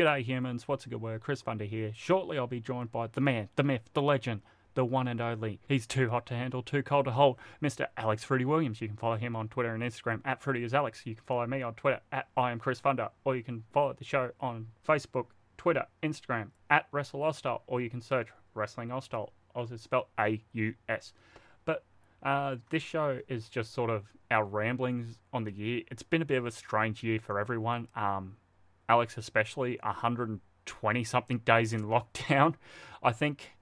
G'day, humans. What's a good word? Chris Thunder here. Shortly, I'll be joined by the man, the myth, the legend, the one and only. He's too hot to handle, too cold to hold. Mr. Alex Fruity Williams. You can follow him on Twitter and Instagram at Fruity is Alex. You can follow me on Twitter at I am Chris Thunder, or you can follow the show on Facebook, Twitter, Instagram at Wrestle Aus Style, or you can search Wrestling Aus Style. Also spelled A U S. But uh, this show is just sort of our ramblings on the year. It's been a bit of a strange year for everyone. Um, Alex, especially 120 something days in lockdown. I think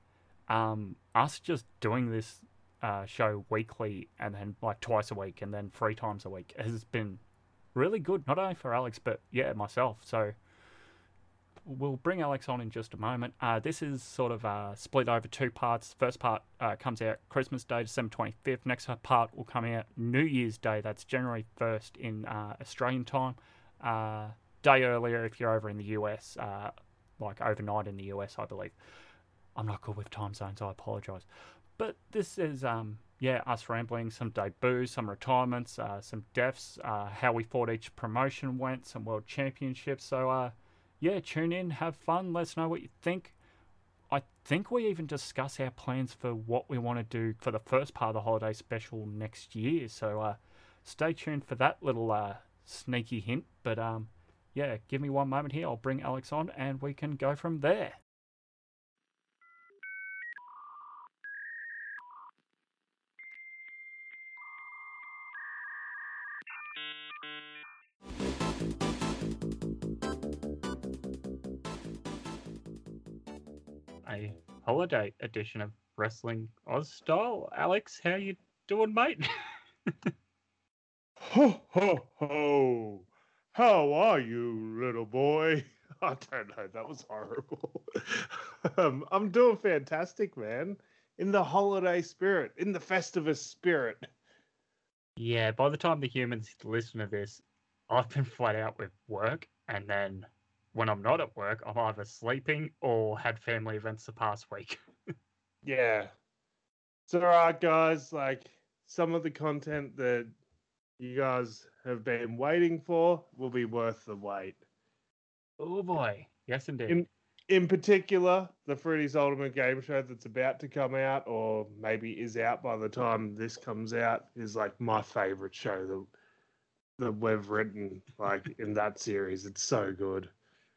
um, us just doing this uh, show weekly and then like twice a week and then three times a week has been really good, not only for Alex, but yeah, myself. So we'll bring Alex on in just a moment. Uh, this is sort of uh, split over two parts. First part uh, comes out Christmas Day, December 25th. Next part will come out New Year's Day, that's January 1st in uh, Australian time. Day earlier if you're over in the US, uh, like overnight in the US, I believe. I'm not good with time zones, I apologise. But this is, um, yeah, us rambling, some debuts, some retirements, uh, some deaths, uh, how we thought each promotion went, some world championships. So, uh, yeah, tune in, have fun, let us know what you think. I think we even discuss our plans for what we want to do for the first part of the holiday special next year. So, uh, stay tuned for that little uh, sneaky hint. But um, yeah, give me one moment here. I'll bring Alex on and we can go from there. A holiday edition of Wrestling Aus Style. Alex, how you doing, mate? ho ho ho! How are you, little boy? I don't know. That was horrible. um, I'm doing fantastic, man. In the holiday spirit, in the Festivus spirit. Yeah, by the time the humans listen to this, I've been flat out with work, and then when I'm not at work, I'm either sleeping or had family events the past week. yeah. It's all right, guys. Like, some of the content that you guys have been waiting for will be worth the wait. Oh boy, yes indeed. In, in particular, the Fruity's Ultimate Game Show that's about to come out, or maybe is out by the time this comes out, is like my favorite show that that we've written like in that series. It's so good.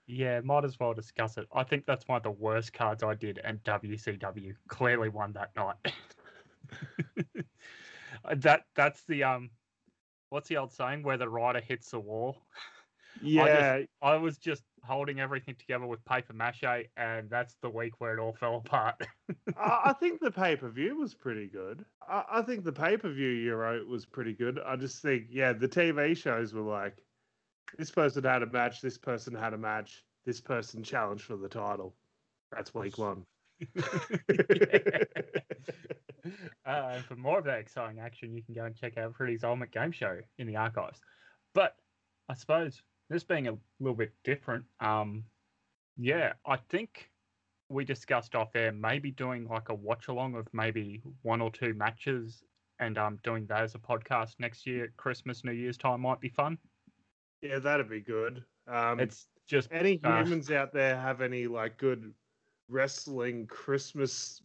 Yeah, might as well discuss it. I think that's one of the worst cards I did, and WCW clearly won that night. that that's the um what's the old saying where the rider hits the wall? Yeah, I, just, I, was just holding everything together with paper mache, and that's the week where it all fell apart. I think the pay per view was pretty good. I, I think the pay per view you wrote was pretty good. I just think, yeah, the TV shows were like, this person had a match, this person had a match, this person challenged for the title. That's week one. uh, for more of that exciting action, you can go and check out Fruity's Ultimate Game Show in the archives. But I suppose this being a little bit different, um, yeah, I think we discussed off air maybe doing like a watch along of maybe one or two matches and um, doing that as a podcast next year at Christmas, New Year's time might be fun. Yeah, that'd be good. Um, it's just any humans uh, out there have any like good wrestling Christmas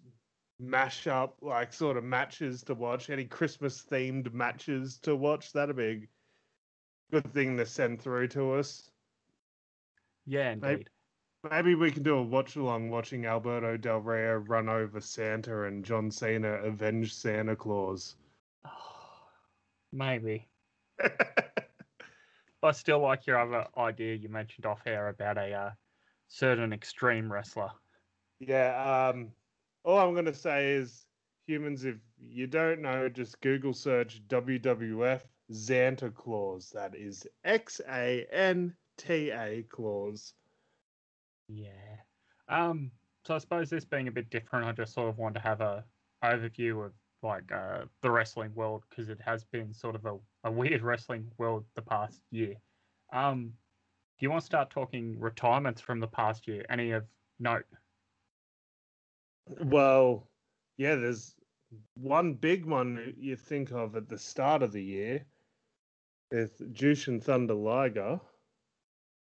mashup like sort of matches to watch, any Christmas themed matches to watch, that'd be a good thing to send through to us. Yeah, indeed. Maybe, maybe we can do a watch along watching Alberto Del Rio run over Santa and John Cena avenge Santa Claus. maybe. I still like your other idea you mentioned off air about a uh, certain extreme wrestler. Yeah, um, all I'm going to say is, humans, if you don't know, just Google search WWF Xanta Claus. That is X A N T A Claus. Yeah. Um. So I suppose this being a bit different, I just sort of want to have a overview of like uh, the wrestling world because it has been sort of a, a weird wrestling world the past year. Um, do you want to start talking retirements from the past year? Any of note? Well, yeah, there's one big one you think of at the start of the year is Jushin Thunder Liger.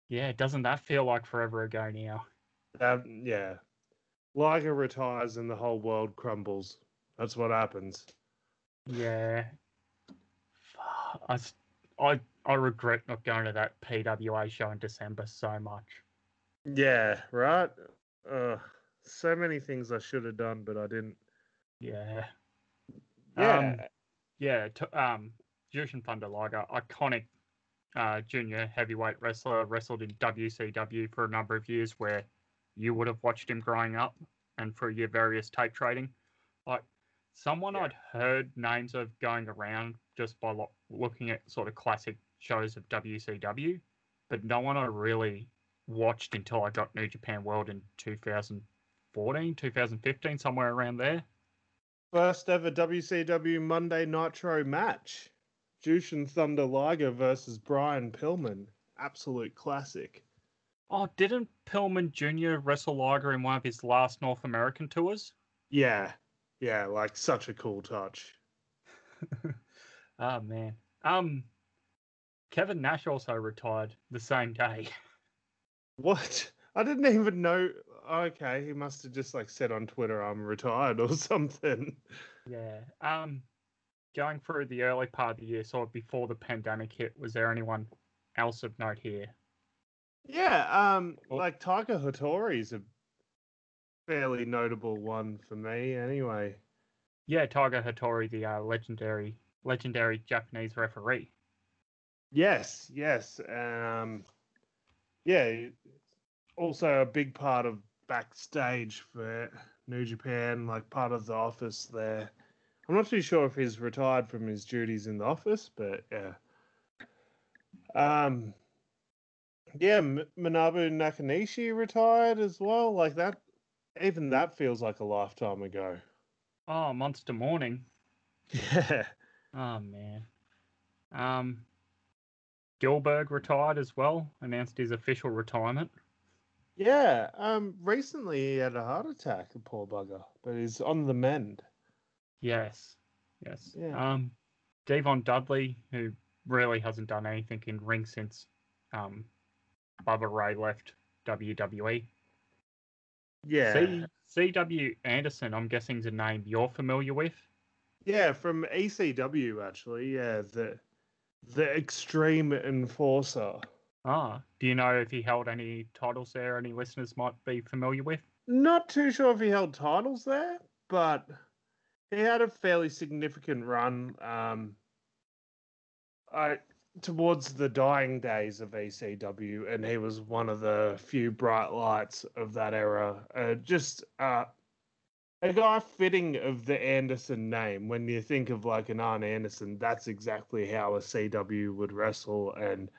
Yeah, doesn't that feel like forever ago now? That, yeah. Liger retires and the whole world crumbles. That's what happens. Yeah. I, I, I regret not going to that PWA show in December so much. Yeah, right? Uh, so many things I should have done, but I didn't. Yeah. Yeah. Um, Yeah, t- um, Jushin Thunder Liger, iconic uh, junior heavyweight wrestler, wrestled in WCW for a number of years, where you would have watched him growing up, and through your various tape trading. Like someone Yeah. I'd heard names of going around just by lo- looking at sort of classic shows of WCW, but no one I really watched until I got New Japan World in 2014, 2015, somewhere around there. First ever WCW Monday Nitro match. Jushin Thunder Liger versus Brian Pillman. Absolute classic. Oh, didn't Pillman Jr. wrestle Liger in one of his last North American tours? Yeah. Yeah, like such a cool touch. Oh man. Um Kevin Nash also retired the same day. What? I didn't even know. Okay, he must have just like said on Twitter, I'm retired or something. yeah. Um going through the early part of the year, sort of before the pandemic hit, was there anyone else of note here? Yeah, um, like Tiger is a fairly notable one for me, anyway. Yeah, Tiger Hattori, the uh, legendary legendary Japanese referee. Yes, yes. Um, yeah, also a big part of backstage for New Japan, like part of the office there. I'm not too sure if he's retired from his duties in the office, but yeah. Um, yeah, M- Manabu Nakanishi retired as well. Like that, even that feels like a lifetime ago. Oh, Monster Morning. Yeah. Oh man. Um Gillberg retired as well, announced his official retirement. Yeah, um, recently he had a heart attack, the poor bugger, but he's on the mend. Yes. Yes. Yeah. Um D-Von Dudley, who really hasn't done anything in ring since um Bubba Ray left WWE. Yeah, C- CW Anderson, I'm guessing is a name you're familiar with. yeah, from ECW actually. Yeah, the the Extreme Enforcer. Ah, do you know if he held any titles there any listeners might be familiar with? Not too sure if he held titles there, but he had a fairly significant run. Um, I towards the dying days of ECW, and he was one of the few bright lights of that era. Uh, just uh, a guy fitting of the Anderson name. When you think of like an Arn Anderson, that's exactly how a CW would wrestle, and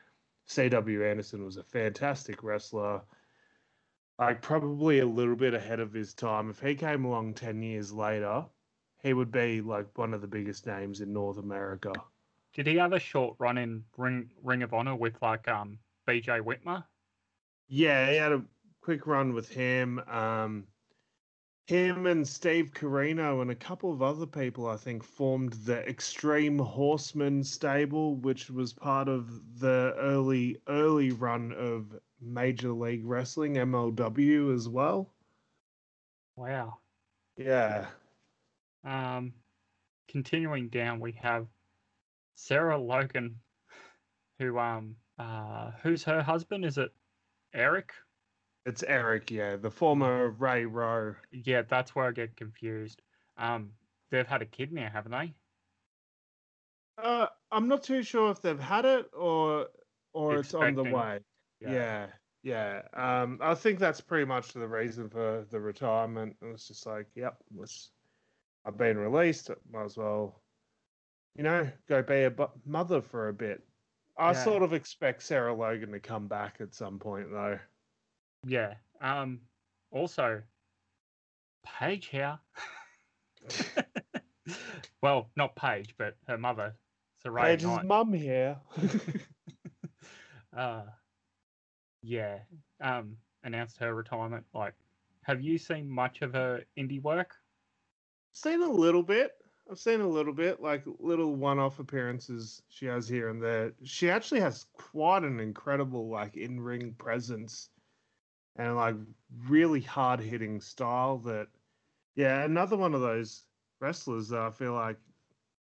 CW Anderson was a fantastic wrestler like probably a little bit ahead of his time. If he came along 10 years later, he would be like one of the biggest names in North America. Did he have a short run in Ring Ring of Honor with like um BJ Whitmer? Yeah, he had a quick run with him. Um, him and Steve Corino and a couple of other people, I think, formed the Extreme Horsemen stable, which was part of the early early run of Major League Wrestling (MLW) as well. Wow. Yeah, Um, continuing down, we have Sarah Logan, who um uh who's her husband? Is it Eric? It's Eric. Yeah, the former Ray Rowe. Yeah, that's where I get confused. Um, they've had a kid now, haven't they? Uh, I'm not too sure if they've had it or or it's on the way. Yeah. yeah, Um, I think that's pretty much the reason for the retirement. It was just like, yep, let's. I've been released. Might as well, you know, go be a bu- mother for a bit. I Yeah. sort of expect Sarah Logan to come back at some point, though. Yeah. Um. Also, Paige here. well, not Paige, but her mother, Saraya Paige's Knight. mum here. uh, yeah. Um. Announced her retirement. Like, have you seen much of her indie work? Seen a little bit. I've seen a little bit, like little one-off appearances she has here and there. She actually has quite an incredible like in-ring presence and like really hard-hitting style. That, yeah, another one of those wrestlers that I feel like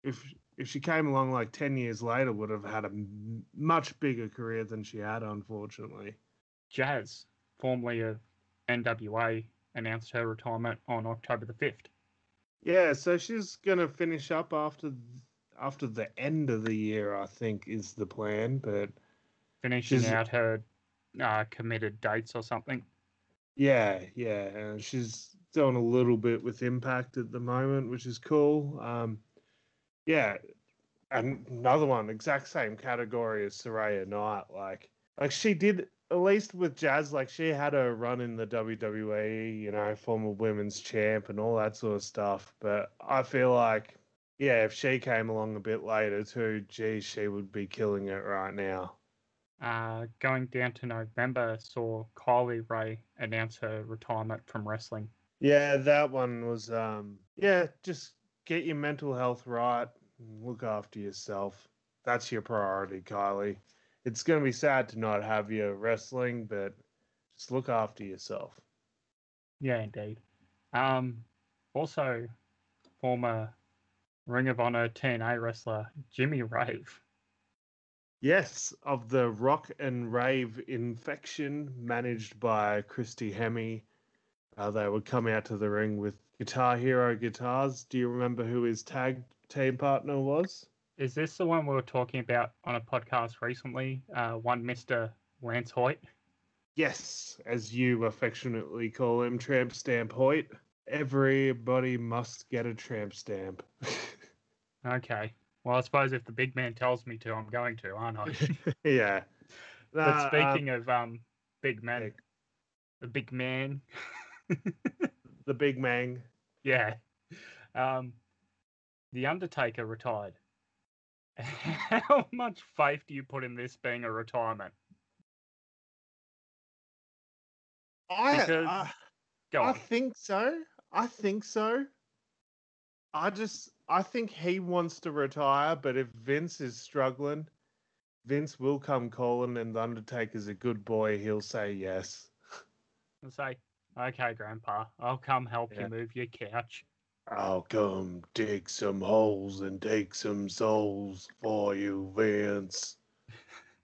if if she came along like ten years later, would have had a m- much bigger career than she had, unfortunately. Jazz, formerly of NWA, announced her retirement on October the 5th. Yeah, so she's gonna finish up after after the end of the year, I think, is the plan. But Finishing She's- out her uh, committed dates or something. yeah, yeah, and she's doing a little bit with Impact at the moment, which is cool. Um, yeah, and another one, exact same category as Saraya Knight. Like, like she did at least with Jazz. Like, she had a run in the WWE, you know, former women's champ and all that sort of stuff. But I feel like, yeah, if she came along a bit later too, geez, she would be killing it right now. Uh, going down to November, saw Kylie Rae announce her retirement from wrestling. Yeah, that one was um yeah, just get your mental health right look after yourself. That's your priority, Kylie. It's gonna be sad to not have you wrestling, but just look after yourself. Yeah, indeed. Um, also, former Ring of Honor TNA wrestler Jimmy Rave. Yes, of the rock and rave infection managed by Christy Hemme. Uh, they would come out to the ring with Guitar Hero guitars. Do you remember who his tag team partner was? Is this the one we were talking about on a podcast recently? Uh, one Mr. Lance Hoyt. Yes, as you affectionately call him, Tramp Stamp Hoyt. Everybody must get a tramp stamp. Okay. Well, I suppose if the big man tells me to, I'm going to, aren't I? yeah. but Nah, um, speaking of um, big man, yeah. the big man, the big man. yeah. Um, the Undertaker retired. How much faith do you put in this being a retirement? I, Because- I, Go I think so. I think so. I just I think he wants to retire, but if Vince is struggling, Vince will come calling, and the Undertaker's a good boy. He'll say yes. and say, "Okay, Grandpa, I'll come help Yeah. you move your couch." I'll come dig some holes and take some souls for you, Vince.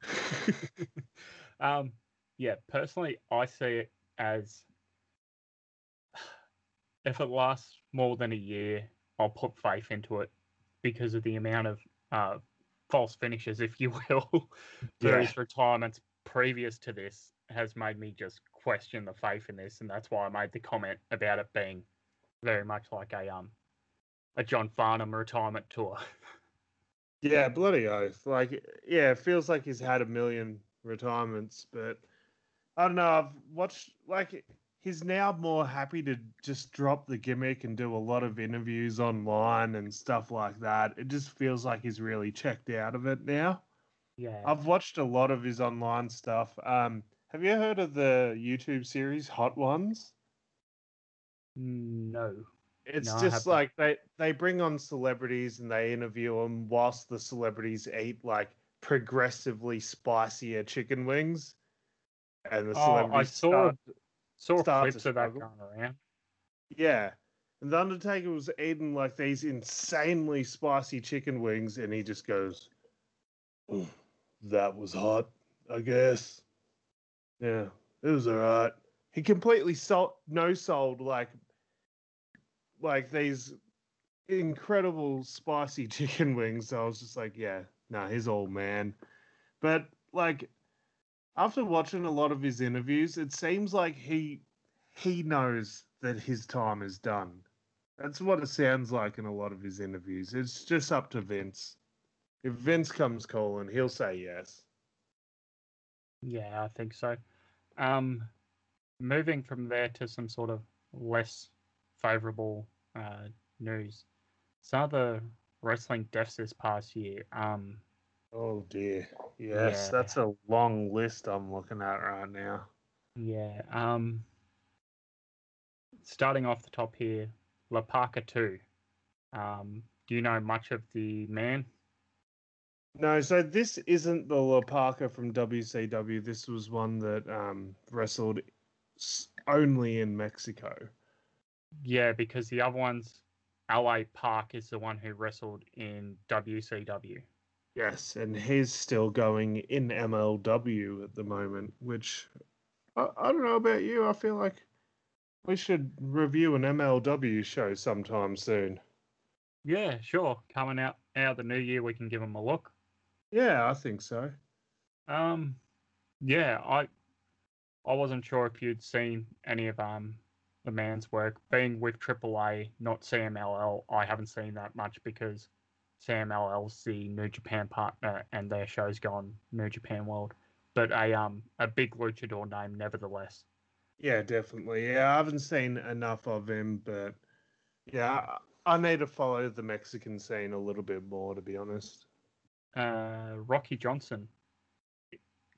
um, yeah, personally, I see it as if it lasts more than a year, I'll put faith into it because of the amount of uh, false finishes, if you will, through Yeah. his retirements previous to this has made me just question the faith in this, and that's why I made the comment about it being very much like a um a John Farnham retirement tour. Yeah, bloody oath. Like, yeah, it feels like he's had a million retirements, but I don't know. I've watched, like, he's now more happy to just drop the gimmick and do a lot of interviews online and stuff like that. It just feels like he's really checked out of it now. yeah, I've watched a lot of his online stuff. Um, have you heard of the YouTube series Hot Ones? no, It's No, just like they they bring on celebrities and they interview them whilst the celebrities eat like progressively spicier chicken wings, and the Oh, I celebrities saw start- clips of that going around. yeah. And the Undertaker was eating like these insanely spicy chicken wings, and he just goes, "Mm, "That was hot, I guess." Yeah, it was alright. He completely sold, no sold like, like these incredible spicy chicken wings. So I was just like, yeah, no, he's old man. But like, after watching a lot of his interviews, it seems like he he knows that his time is done. That's what it sounds like in a lot of his interviews. It's just up to Vince. If Vince comes calling, he'll say yes. Yeah, I think so. Um, moving from there to some sort of less favorable uh, news. Some of the wrestling deaths this past year. Um, Oh dear. Yes, Yeah. that's a long list I'm looking at right now. yeah. Um, starting off the top here, La Parka 2. Um, Do you know much of the man? No, so this isn't the La Parka from WCW. This was one that um, wrestled only in Mexico. Yeah, because the other one's LA Park is the one who wrestled in WCW. Yes, and he's still going in MLW at the moment, which I, I don't know about you. I feel like we should review an MLW show sometime soon. Yeah, sure. Coming out out of the new year, we can give them a look. Yeah, I think so. Um, yeah, I I wasn't sure if you'd seen any of um the man's work. Being with AAA, not CMLL, I haven't seen that much because CMLL's the New Japan partner and their shows go on New Japan World. But a um a big luchador name nevertheless. Yeah, definitely. Yeah, I haven't seen enough of him, but yeah, I, I need to follow the Mexican scene a little bit more, to be honest. Uh, Rocky Johnson.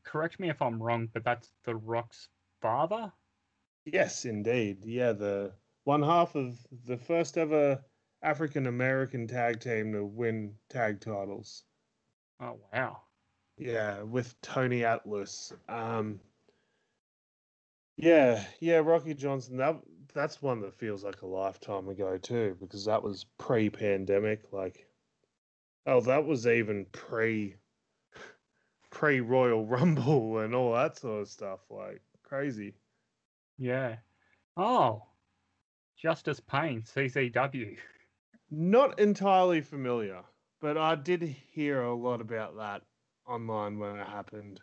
Correct me if I'm wrong, but that's the Rock's father. Yes, indeed. Yeah, the one half of the first ever African American tag team to win tag titles. Oh wow. Yeah, with Tony Atlas. Um, yeah, yeah, Rocky Johnson. That that's one that feels like a lifetime ago too, because that was pre-pandemic. Like, oh, that was even pre pre Royal Rumble and all that sort of stuff. Like crazy. Yeah. Oh, Justice Payne, CCW. Not entirely familiar, but I did hear a lot about that online when it happened.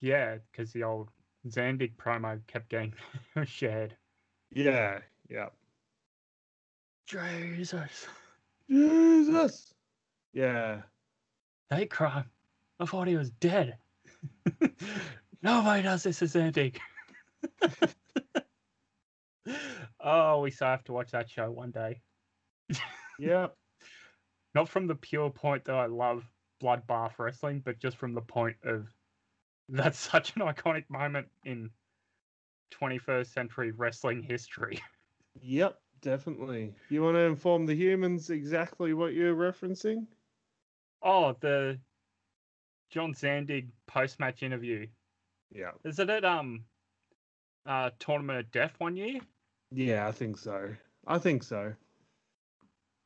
Yeah, because the old Zandig promo kept getting shared. Yeah, yeah. Jesus. Jesus. Yeah. Hate crime. I thought he was dead. Nobody does this as Zandig. oh, we still have to watch that show one day. Yeah. Not from the pure point that I love bloodbath wrestling, but just from the point of that's such an iconic moment in 21st century wrestling history. Yep, definitely. You want to inform the humans exactly what you're referencing? Oh, the John Zandig post match interview. Yeah. Is it at um uh Tournament of Death one year? Yeah, I think so. I think so.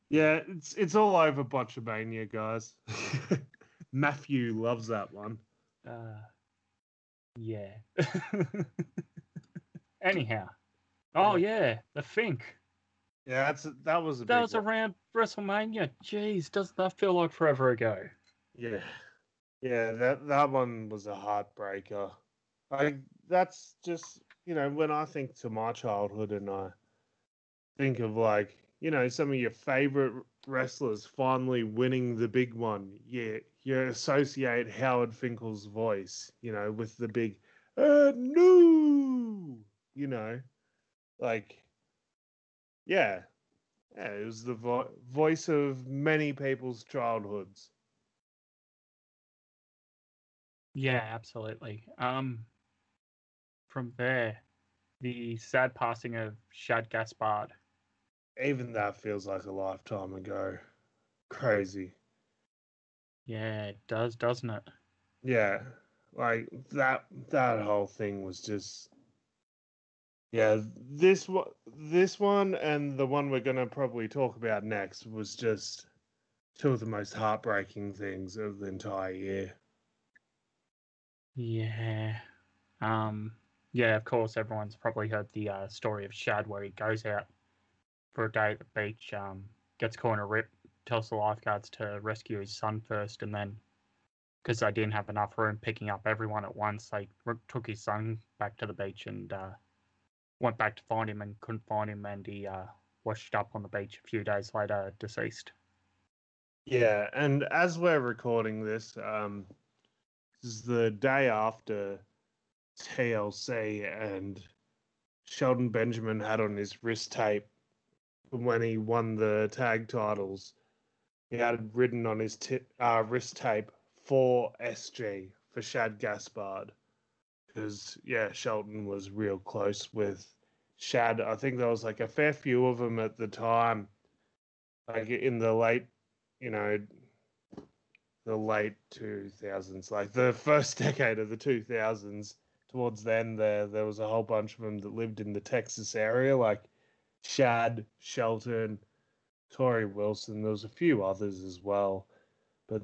Yeah, it's it's all over Botchamania, guys. Matthew loves that one. Uh yeah. Anyhow. Oh yeah, the Fink. Yeah, that's that was a That was one. around WrestleMania. Jeez, doesn't that feel like forever ago? Yeah, yeah, that that one was a heartbreaker. I that's just you know when I think to my childhood and I think of like you know some of your favorite wrestlers finally winning the big one. Yeah, you associate Howard Finkel's voice, you know, with the big uh, no, you know, like yeah, yeah, it was the vo- voice of many people's childhoods. Yeah, absolutely. Um, from there, the sad passing of Shad Gaspard. Even that feels like a lifetime ago. Crazy. Yeah, it does, doesn't it? Yeah, like that that whole thing was just yeah, this one this one and the one we're going to probably talk about next was just two of the most heartbreaking things of the entire year. Yeah. Um. Yeah, of course, everyone's probably heard the uh, story of Shad where he goes out for a day at the beach, um, gets caught in a rip, tells the lifeguards to rescue his son first, and then because they didn't have enough room picking up everyone at once, they took his son back to the beach and uh, went back to find him and couldn't find him, and he uh, washed up on the beach a few days later, deceased. Yeah, and as we're recording this, um, this is the day after TLC, and Shelton Benjamin had on his wrist tape when he won the tag titles. He had written on his ti uh, wrist tape for SG for Shad Gaspard, because yeah, Shelton was real close with Shad. I think there was like a fair few of them at the time, like in the late you know, the late 2000s, like the first decade of the 2000s. Towards then, there there was a whole bunch of them that lived in the Texas area, like Shad, Shelton, Torrie Wilson. There was a few others as well, but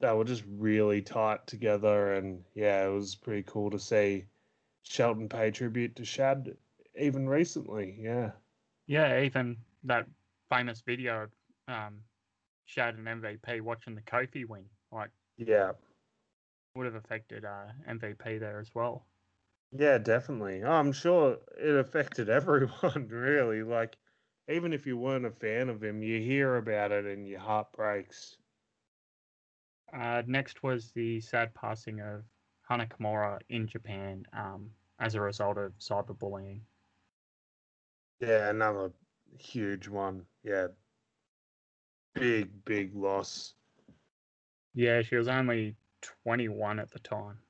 they were just really tight together. And yeah, it was pretty cool to see Shelton pay tribute to Shad even recently. Yeah. Yeah, even that famous video of um, Shad and MVP watching the Kofi win, like, Yeah. would have affected uh, MVP there as well. Yeah, definitely. I'm sure it affected everyone, really. Like, even if you weren't a fan of him, you hear about it and your heart breaks. Uh, next was the sad passing of Hana Kimura in Japan um, as a result of cyberbullying. Yeah, another huge one. Yeah. Big, big loss. Yeah, she was only 21 at the time.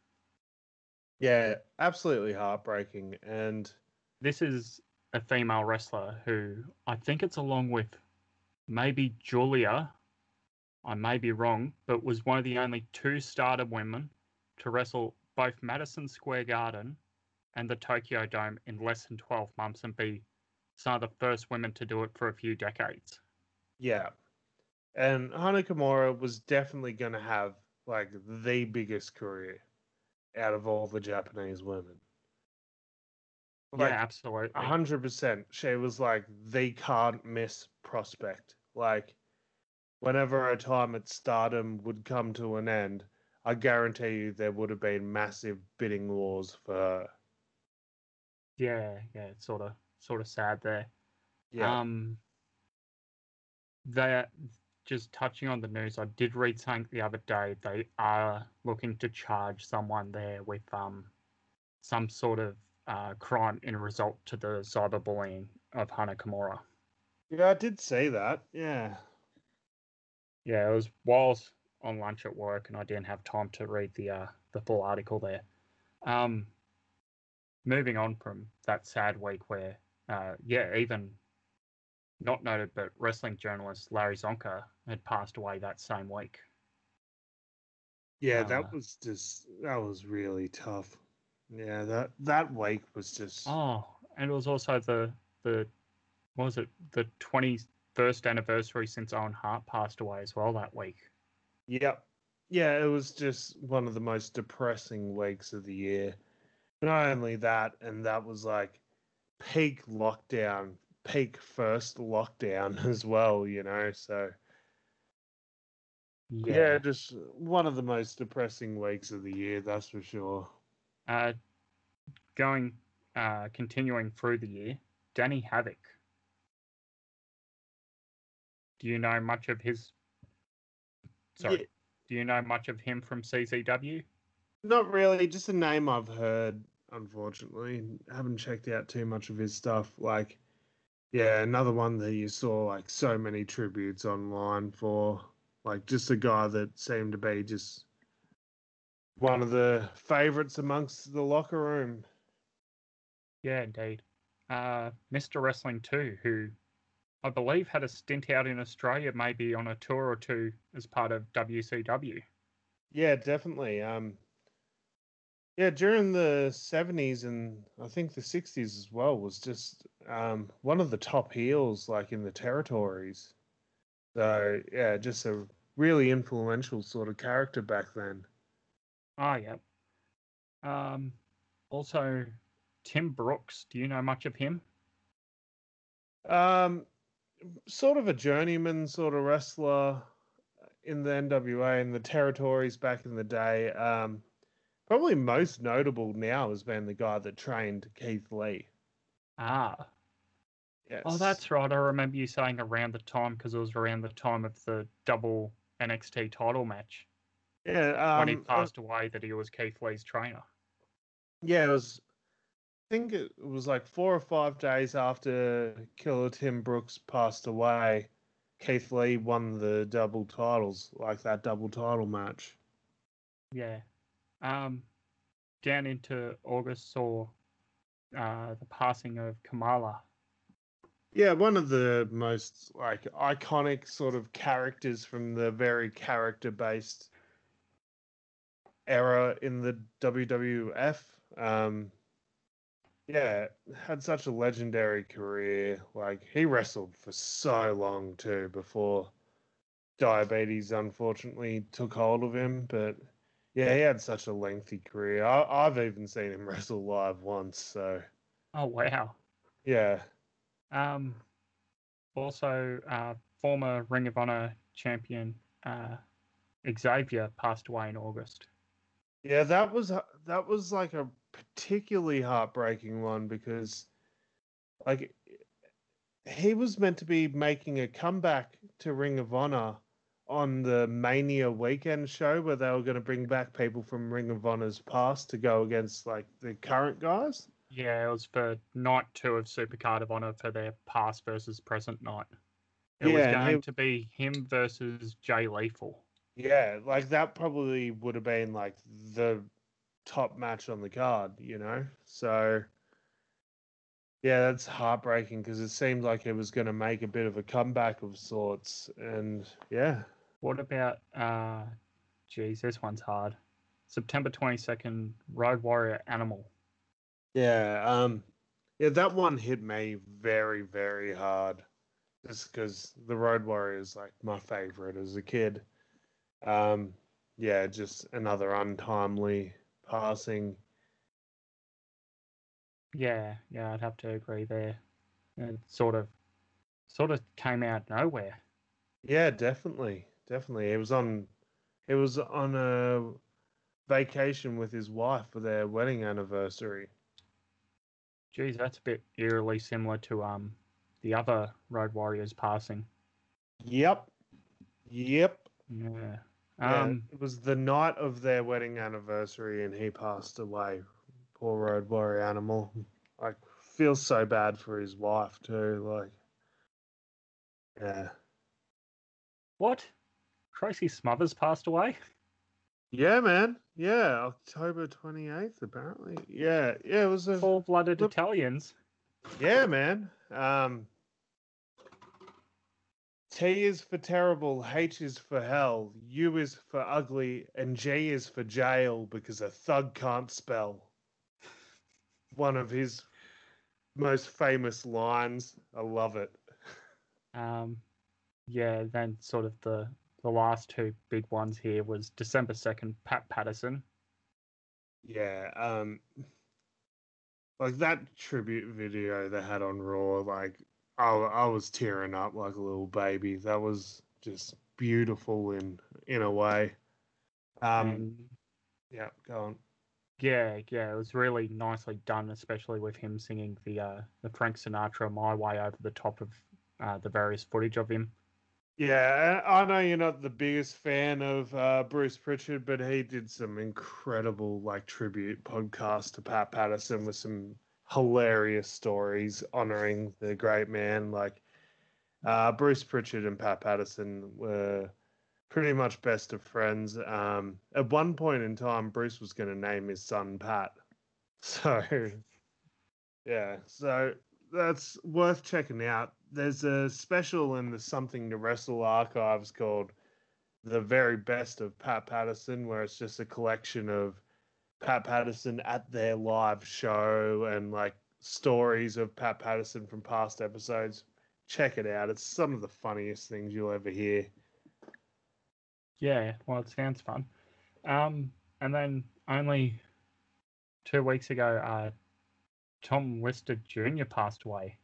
Yeah, absolutely heartbreaking. And This is a female wrestler who I think it's along with maybe Julia. I may be wrong, but was one of the only two Stardom women to wrestle both Madison Square Garden and the Tokyo Dome in less than 12 months and be some of the first women to do it for a few decades. yeah. And Hana Kimura was definitely going to have, like, the biggest career out of all the Japanese women. Like, yeah, absolutely. A hundred percent. She was like the can't miss prospect. Like whenever her time at stardom would come to an end, I guarantee you there would have been massive bidding wars for her. Yeah, yeah, it's sort of sort of sad there. Yeah. Um, that just touching on the news, I did read something the other day. They are looking to charge someone there with um some sort of uh, crime in result to the cyberbullying of Hana Kimura. yeah, I did see that. Yeah. Yeah, it was whilst on lunch at work, and I didn't have time to read the uh, the full article there. Um, moving on from that sad week where, uh, yeah, even not noted, but wrestling journalist Larry Csonka had passed away that same week. Yeah, Uh, that was just that was really tough. Yeah, that that week was just Oh, and it was also the the what was it the twenty first anniversary since Owen Hart passed away as well that week. Yep. Yeah, it was just one of the most depressing weeks of the year. Not only that, and that was like peak lockdown, peak first lockdown as well, you know. So, yeah. just one of the most depressing weeks of the year, that's for sure. Uh, going, uh, continuing through the year, Danny Havoc. Do you know much of his? Sorry, Yeah, do you know much of him from CZW? not really, just a name I've heard, unfortunately. Haven't checked out too much of his stuff. Like, yeah, another one that you saw like so many tributes online for. Like, just a guy that seemed to be just one of the favorites amongst the locker room. Yeah, indeed. Uh, Mr. Wrestling 2, who I believe had a stint out in Australia, maybe on a tour or two as part of WCW. Yeah, definitely. Um, yeah, during the seventies and I think the sixties as well was just um one of the top heels like in the territories. So yeah, just a really influential sort of character back then. Oh, yeah. Um, also, Tim Brooks. Do you know much of him? Um, sort of a journeyman sort of wrestler in the NWA and the territories back in the day. Um, probably most notable now has been the guy that trained Keith Lee. Ah, Yes. oh, that's right. I remember you saying around the time because it was around the time of the double NXT title match yeah. when he Um, uh, passed away that he was Keith Lee's trainer. yeah, it was. I think it was like four or five days after Killer Tim Brooks passed away. Keith Lee won the double titles, like that double title match. Yeah. Um, down into August saw uh, the passing of Kamala. Yeah, one of the most like iconic sort of characters from the very character based era in the WWF. Um, yeah, had such a legendary career. Like he wrestled for so long too before diabetes unfortunately took hold of him. But yeah, he had such a lengthy career. I, I've even seen him wrestle live once. So Oh wow. yeah, Um, also, uh, former Ring of Honor champion uh, Xavier passed away in August. Yeah, that was that was like a particularly heartbreaking one because like he was meant to be making a comeback to Ring of Honor on the Mania weekend show where they were going to bring back people from Ring of Honor's past to go against like the current guys. Yeah, it was for night two of Supercard of Honor for their past versus present night. It was Yeah, and going to be him versus Jay Lethal. Yeah, like that probably would have been like the top match on the card, you know? So yeah, that's heartbreaking because it seemed like it was going to make a bit of a comeback of sorts and yeah. What about, uh, geez, this one's hard. September 22nd, Road Warrior Animal. Yeah, um yeah, that one hit me very very hard just cuz the Road Warrior is like my favorite as a kid. Um yeah, just another untimely passing. Yeah, yeah, I'd have to agree there. It sort of, sort of came out nowhere. Yeah, definitely. Definitely. He was on he was on a vacation with his wife for their wedding anniversary. Geez, that's a bit eerily similar to um the other Road Warriors passing. Yep. Yep. Yeah. Yeah, Um. it was the night of their wedding anniversary and he passed away. Poor road warrior animal. I feel so bad for his wife too, like Yeah. What? Tracy Smothers passed away. Yeah, man. Yeah, October twenty eighth, apparently. Yeah, yeah, it was a Full-blooded Look- Italians. Yeah, man. Um, T is for terrible, H is for hell, U is for ugly, and G is for jail because a thug can't spell. One of his most famous lines. I love it. Um. Yeah. Then sort of the the last two big ones here was December second, Pat Patterson. Yeah. Um, like that tribute video they had on Raw, like I, I was tearing up like a little baby. That was just beautiful in in a way. Um, and yeah, go on. yeah, yeah, it was really nicely done, especially with him singing the uh the Frank Sinatra "My Way" over the top of uh, the various footage of him. Yeah, I know you're not the biggest fan of uh, Bruce Pritchard, but he did some incredible like tribute podcast to Pat Patterson with some hilarious stories honoring the great man. Like uh, Bruce Pritchard and Pat Patterson were pretty much best of friends. Um, at one point in time, Bruce was going to name his son Pat. So yeah, so that's worth checking out. There's a special in the Something to Wrestle archives called The Very Best of Pat Patterson, where it's just a collection of Pat Patterson at their live show and like stories of Pat Patterson from past episodes. Check it out. It's some of the funniest things you'll ever hear. Yeah, well, it sounds fun. Um, and then only two weeks ago, uh, Tom Lister Jr. passed away.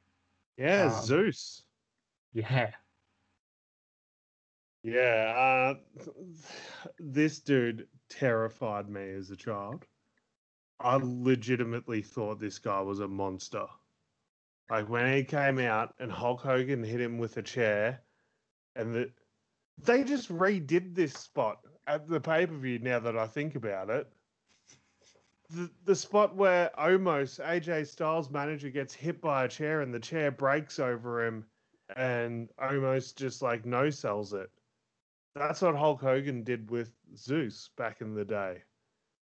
Yeah, Um, Zeus. Yeah, Yeah, uh, this dude terrified me as a child. I legitimately thought this guy was a monster. Like when he came out and Hulk Hogan hit him with a chair, and the, they just redid this spot at the pay per view. Now that I think about it, the the spot where Omos AJ Styles manager gets hit by a chair and the chair breaks over him, and Omos just like no sells it. That's what Hulk Hogan did with Zeus back in the day.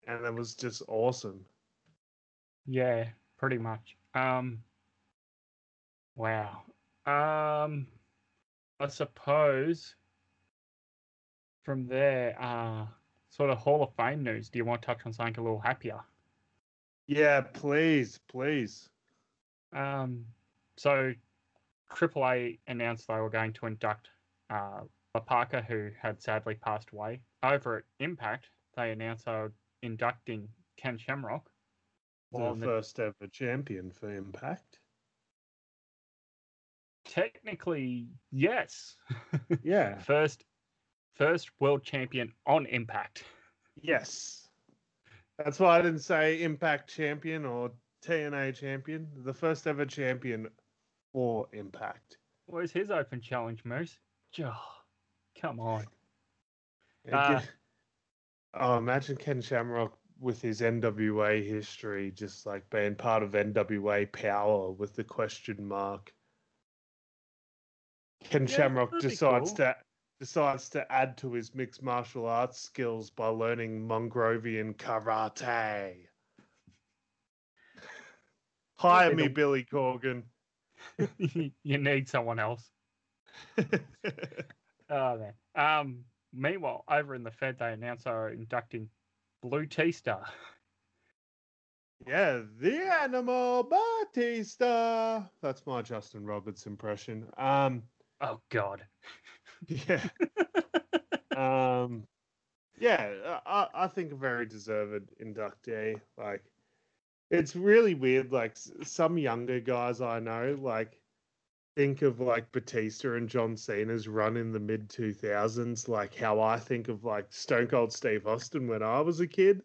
And it was just awesome. yeah, pretty much. Um, wow. Um, I suppose from there, uh, sort of Hall of Fame news. Do you want to touch on something a little happier? Yeah, please, please. Um, so AAA announced they were going to induct uh, Parka, who had sadly passed away. Over at Impact, they announced they were inducting Ken Shamrock. The first ever champion for Impact. Technically, yes. Yeah. first, first world champion on Impact. yes. That's why I didn't say Impact champion or TNA champion. The first ever champion for Impact. Where's his open challenge, Moose? Oh, come on. Uh, oh, imagine Ken Shamrock with his NWA history, just like being part of NWA Power with the question mark. Ken Yeah, Shamrock decides cool. to decides to add to his mixed martial arts skills by learning Mongrovian karate. Hire me, Billy Corgan. you need someone else. Oh man. Um. Meanwhile, over in the Fed, they announced they were inducting Blue T-Star. Yeah, the animal Batista. That's my Justin Roberts impression. Um, Oh God. Yeah, um, yeah. I, I think a very deserved inductee. Like, it's really weird. Like some younger guys I know, like, think of like Batista and John Cena's run in the mid two thousands, like how I think of like Stone Cold Steve Austin when I was a kid.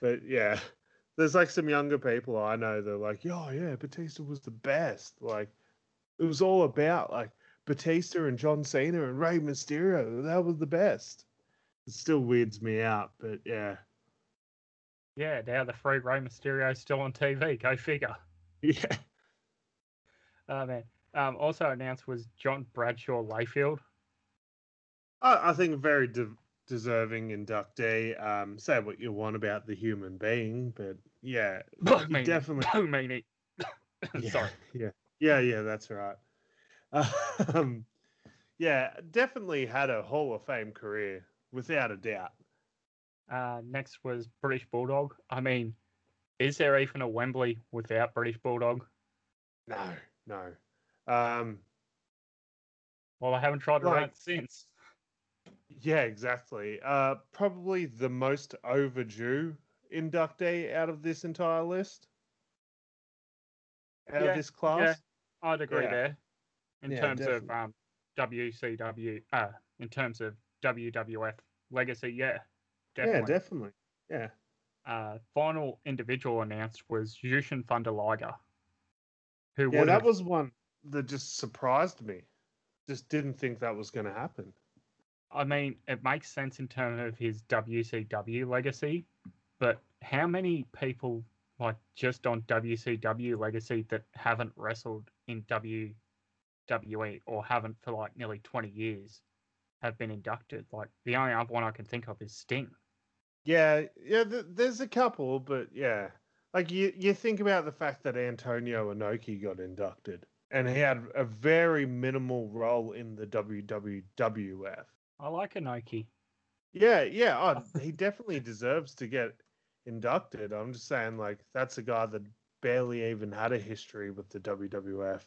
But yeah, there's like some younger people I know that are like, oh yeah, Batista was the best. Like it was all about like Batista and John Cena and Rey Mysterio. That was the best. It still weirds me out, but yeah. Yeah. Now the free Rey Mysterio's still on TV. Go figure. Yeah. Oh man. Um. Also announced was John Bradshaw Layfield. I, I think very de- deserving inductee. Um, say what you want about the human being, but yeah, Boo he meanie. definitely. Boo meanie. Yeah, Sorry. Yeah. Yeah. Yeah. That's right. Um, yeah, definitely had a Hall of Fame career without a doubt. Uh. Next was British Bulldog. I mean, is there even a Wembley without British Bulldog? No, no. Um, Well, I haven't tried to Like- since. yeah, exactly. Uh, probably the most overdue inductee out of this entire list. Out Yeah, of this class. I'd agree Yeah. there. In Yeah, terms of definitely. um, WCW, uh, in terms of WWF legacy, yeah, definitely. Yeah, definitely. Yeah. uh, final individual announced was Jushin Thunder Liger, who Yeah, that was one that just surprised me. Just didn't think that was going to happen. I mean, it makes sense in terms of his WCW legacy, but how many people like just on WCW legacy that haven't wrestled in WWE or haven't for like nearly 20 years have been inducted? Like the only other one I can think of is Sting. Yeah, yeah. Th- there's a couple, but yeah, like you you think about the fact that Antonio Inoki got inducted, and he had a very minimal role in the WWF. I like Inoki. Yeah, yeah. Oh, he definitely deserves to get inducted. I'm just saying, like that's a guy that barely even had a history with the WWF.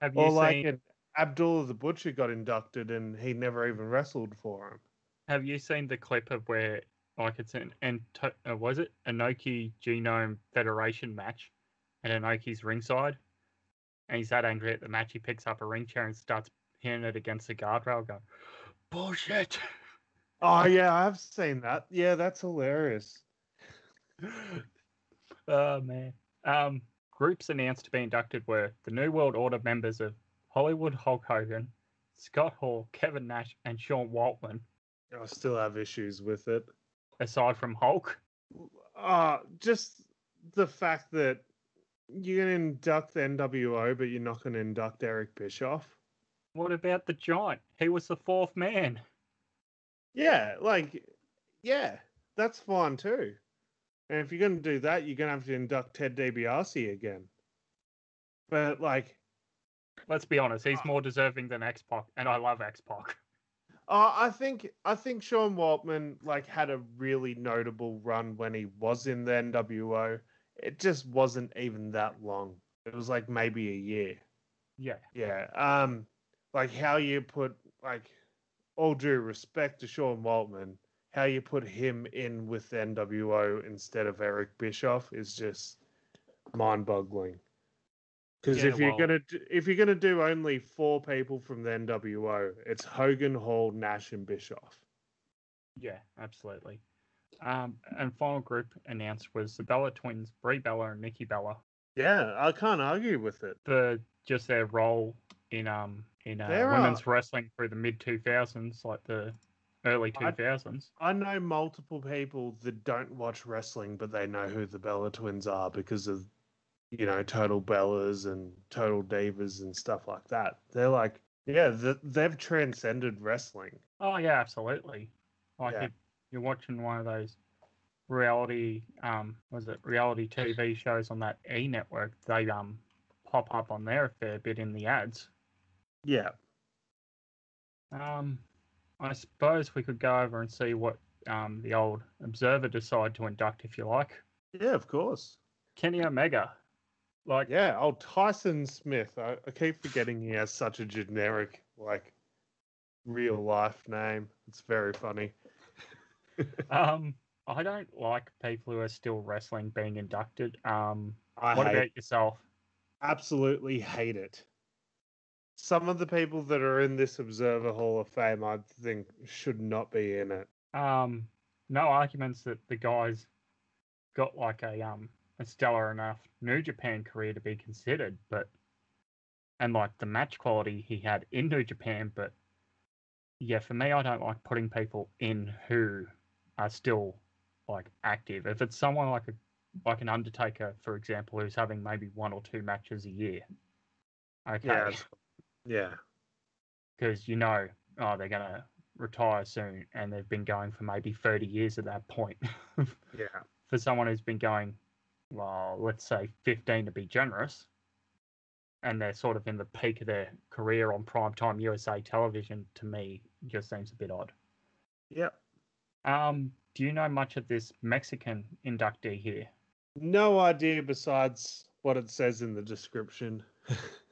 Have you Or like seen? an Abdullah the Butcher got inducted, and he never even wrestled for him. Have you seen the clip of where, like, it's an and uh, was it Inoki Genome Federation match, and Inoki's ringside, and he's that angry at the match, he picks up a ring chair and starts hitting it against the guardrail, going, "Bullshit!" Oh yeah, I've seen that. Yeah, that's hilarious. oh man. Um, groups announced to be inducted were the New World Order members of Hollywood Hulk Hogan, Scott Hall, Kevin Nash, and Sean Waltman. I still have issues with it. Aside from Hulk, Uh, just the fact that you're going to induct the NWO, but you're not going to induct Eric Bischoff. what about the Giant? He was the fourth man. Yeah, like, yeah, that's fine too. And if you're going to do that, you're going to have to induct Ted DiBiase again. But, like, Let's be honest, he's more deserving than X Pac, and I love X Pac. Uh, I think I think Sean Waltman like had a really notable run when he was in the NWO. It just wasn't even that long. It was like maybe a year. Yeah. Yeah. Um, like how you put like all due respect to Sean Waltman, how you put him in with NWO instead of Eric Bischoff is just mind-boggling. Because Yeah, if you're well- gonna do, if you're gonna do only four people from the NWO, it's Hogan, Hall, Nash, and Bischoff. Yeah, absolutely. Um, and final group announced was the Bella twins, Brie Bella and Nikki Bella, Yeah, I can't argue with it. for just their role in um in uh, women's wrestling through the mid two thousands, like the early 2000s. I- I know multiple people that don't watch wrestling, but they know who the Bella twins are because of, you know, Total Bellas and Total Divas and stuff like that. They're like, yeah, th- they've transcended wrestling. Oh yeah, absolutely. Like Yeah. if you're watching one of those reality um was it reality TV shows on that E network, they um pop up on there a fair bit in the ads. Yeah. Um, I suppose we could go over and see what um, the old Observer decide to induct, if you like. Yeah, of course. Kenny Omega. Like, Yeah, old Tyson Smith. I, I keep forgetting he has such a generic, like, real life name. It's very funny. um, I don't like people who are still wrestling being inducted. Um, I what hate about yourself? absolutely hate it. Some of the people that are in this Observer Hall of Fame, I think, should not be in it. Um, no arguments that the guy's got like a um a stellar enough New Japan career to be considered, but and like the match quality he had in New Japan, but yeah, for me, I don't like putting people in who are still like active. If it's someone like a like an Undertaker, for example, who's having maybe one or two matches a year, okay, Yeah. Yeah. because you know, oh, they're gonna retire soon, and they've been going for maybe thirty years at that point. Yeah. for someone who's been going, well, let's say 15 to be generous, and they're sort of in the peak of their career on primetime USA television, to me, just seems a bit odd. Yeah. Um, do you know much of this Mexican inductee here? No idea besides what it says in the description.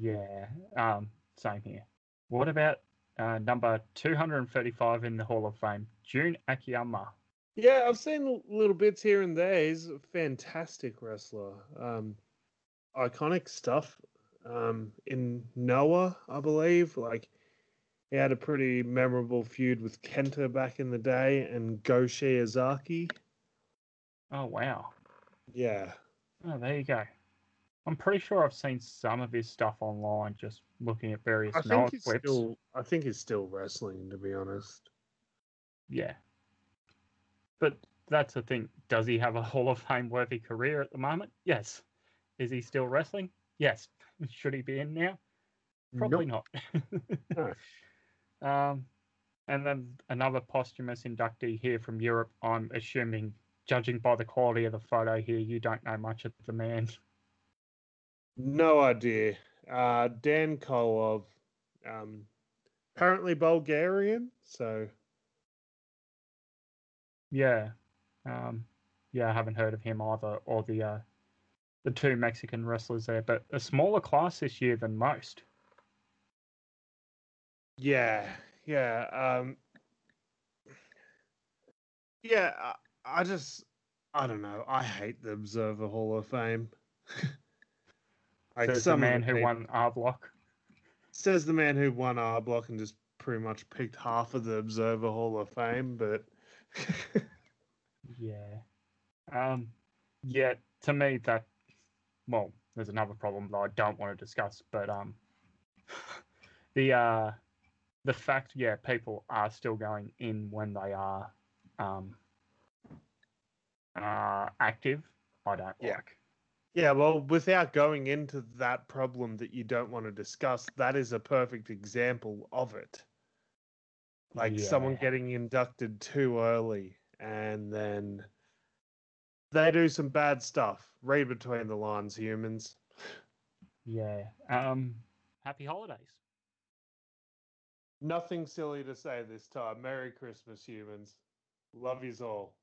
Yeah, um, same here. What about uh, number 235 in the Hall of Fame, Jun Akiyama? Yeah, I've seen little bits here and there. He's a fantastic wrestler. Um, iconic stuff. Um, in Noah, I believe. Like, he had a pretty memorable feud with Kenta back in the day and Go Shiozaki. Oh, wow. Yeah. Oh, there you go. I'm pretty sure I've seen some of his stuff online, just looking at various I think he's clips. still. I think he's still wrestling, to be honest. Yeah. But that's the thing. Does he have a Hall of Fame worthy career at the moment? Yes. Is he still wrestling? Yes. Should he be in now? Probably Nope. not. um, and then another posthumous inductee here from Europe. I'm assuming, judging by the quality of the photo here, you don't know much of the man. No idea. Uh, Dan Kolov, um, apparently Bulgarian. So Yeah. Um, yeah, I haven't heard of him either, or the uh, the two Mexican wrestlers there, but a smaller class this year than most. yeah, yeah, um, yeah. I, I just, I don't know. I hate the Observer Hall of Fame. like Says the man who won R Block. says the man who won R Block and just pretty much picked half of the Observer Hall of Fame, but Yeah. Um. Yeah. To me, that well, there's another problem that I don't want to discuss, but um, the uh, the fact, yeah, people are still going in when they are um uh active. I don't Yeah. like. Yeah, well, without going into that problem that you don't want to discuss, that is a perfect example of it. Like someone getting inducted too early and then they do some bad stuff. Read between the lines, humans. Yeah. Um. happy holidays. Nothing silly to say this time. Merry Christmas, humans. Love yous all.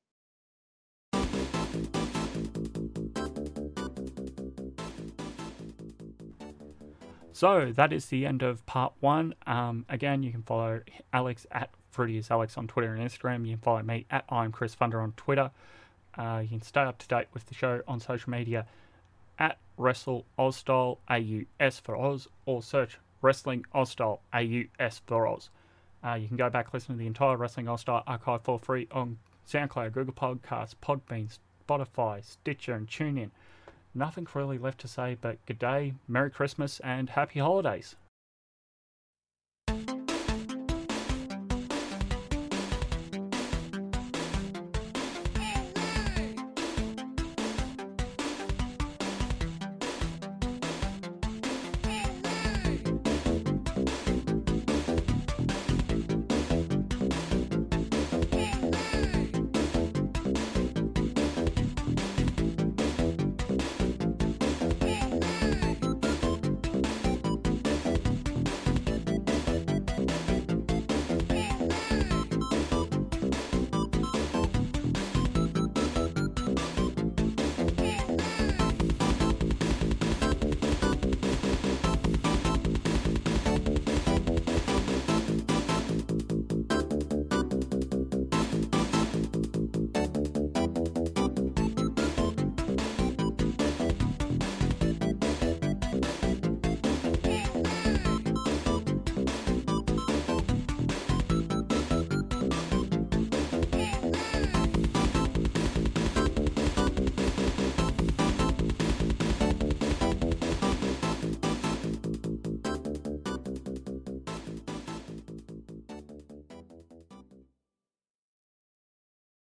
So that is the end of part one. Um, again, you can follow Alex at Fruity is Alex on Twitter and Instagram. You can follow me at I'm Chris Thunder on Twitter. Uh, you can stay up to date with the show on social media at Wrestle Aus Style AUS for Oz or search Wrestling Aus Style AUS for Oz. Uh, you can go back listen to the entire Wrestling Aus Style archive for free on SoundCloud, Google Podcasts, Podbean, Spotify, Stitcher, and TuneIn. Nothing really left to say but good day, Merry Christmas, and Happy Holidays.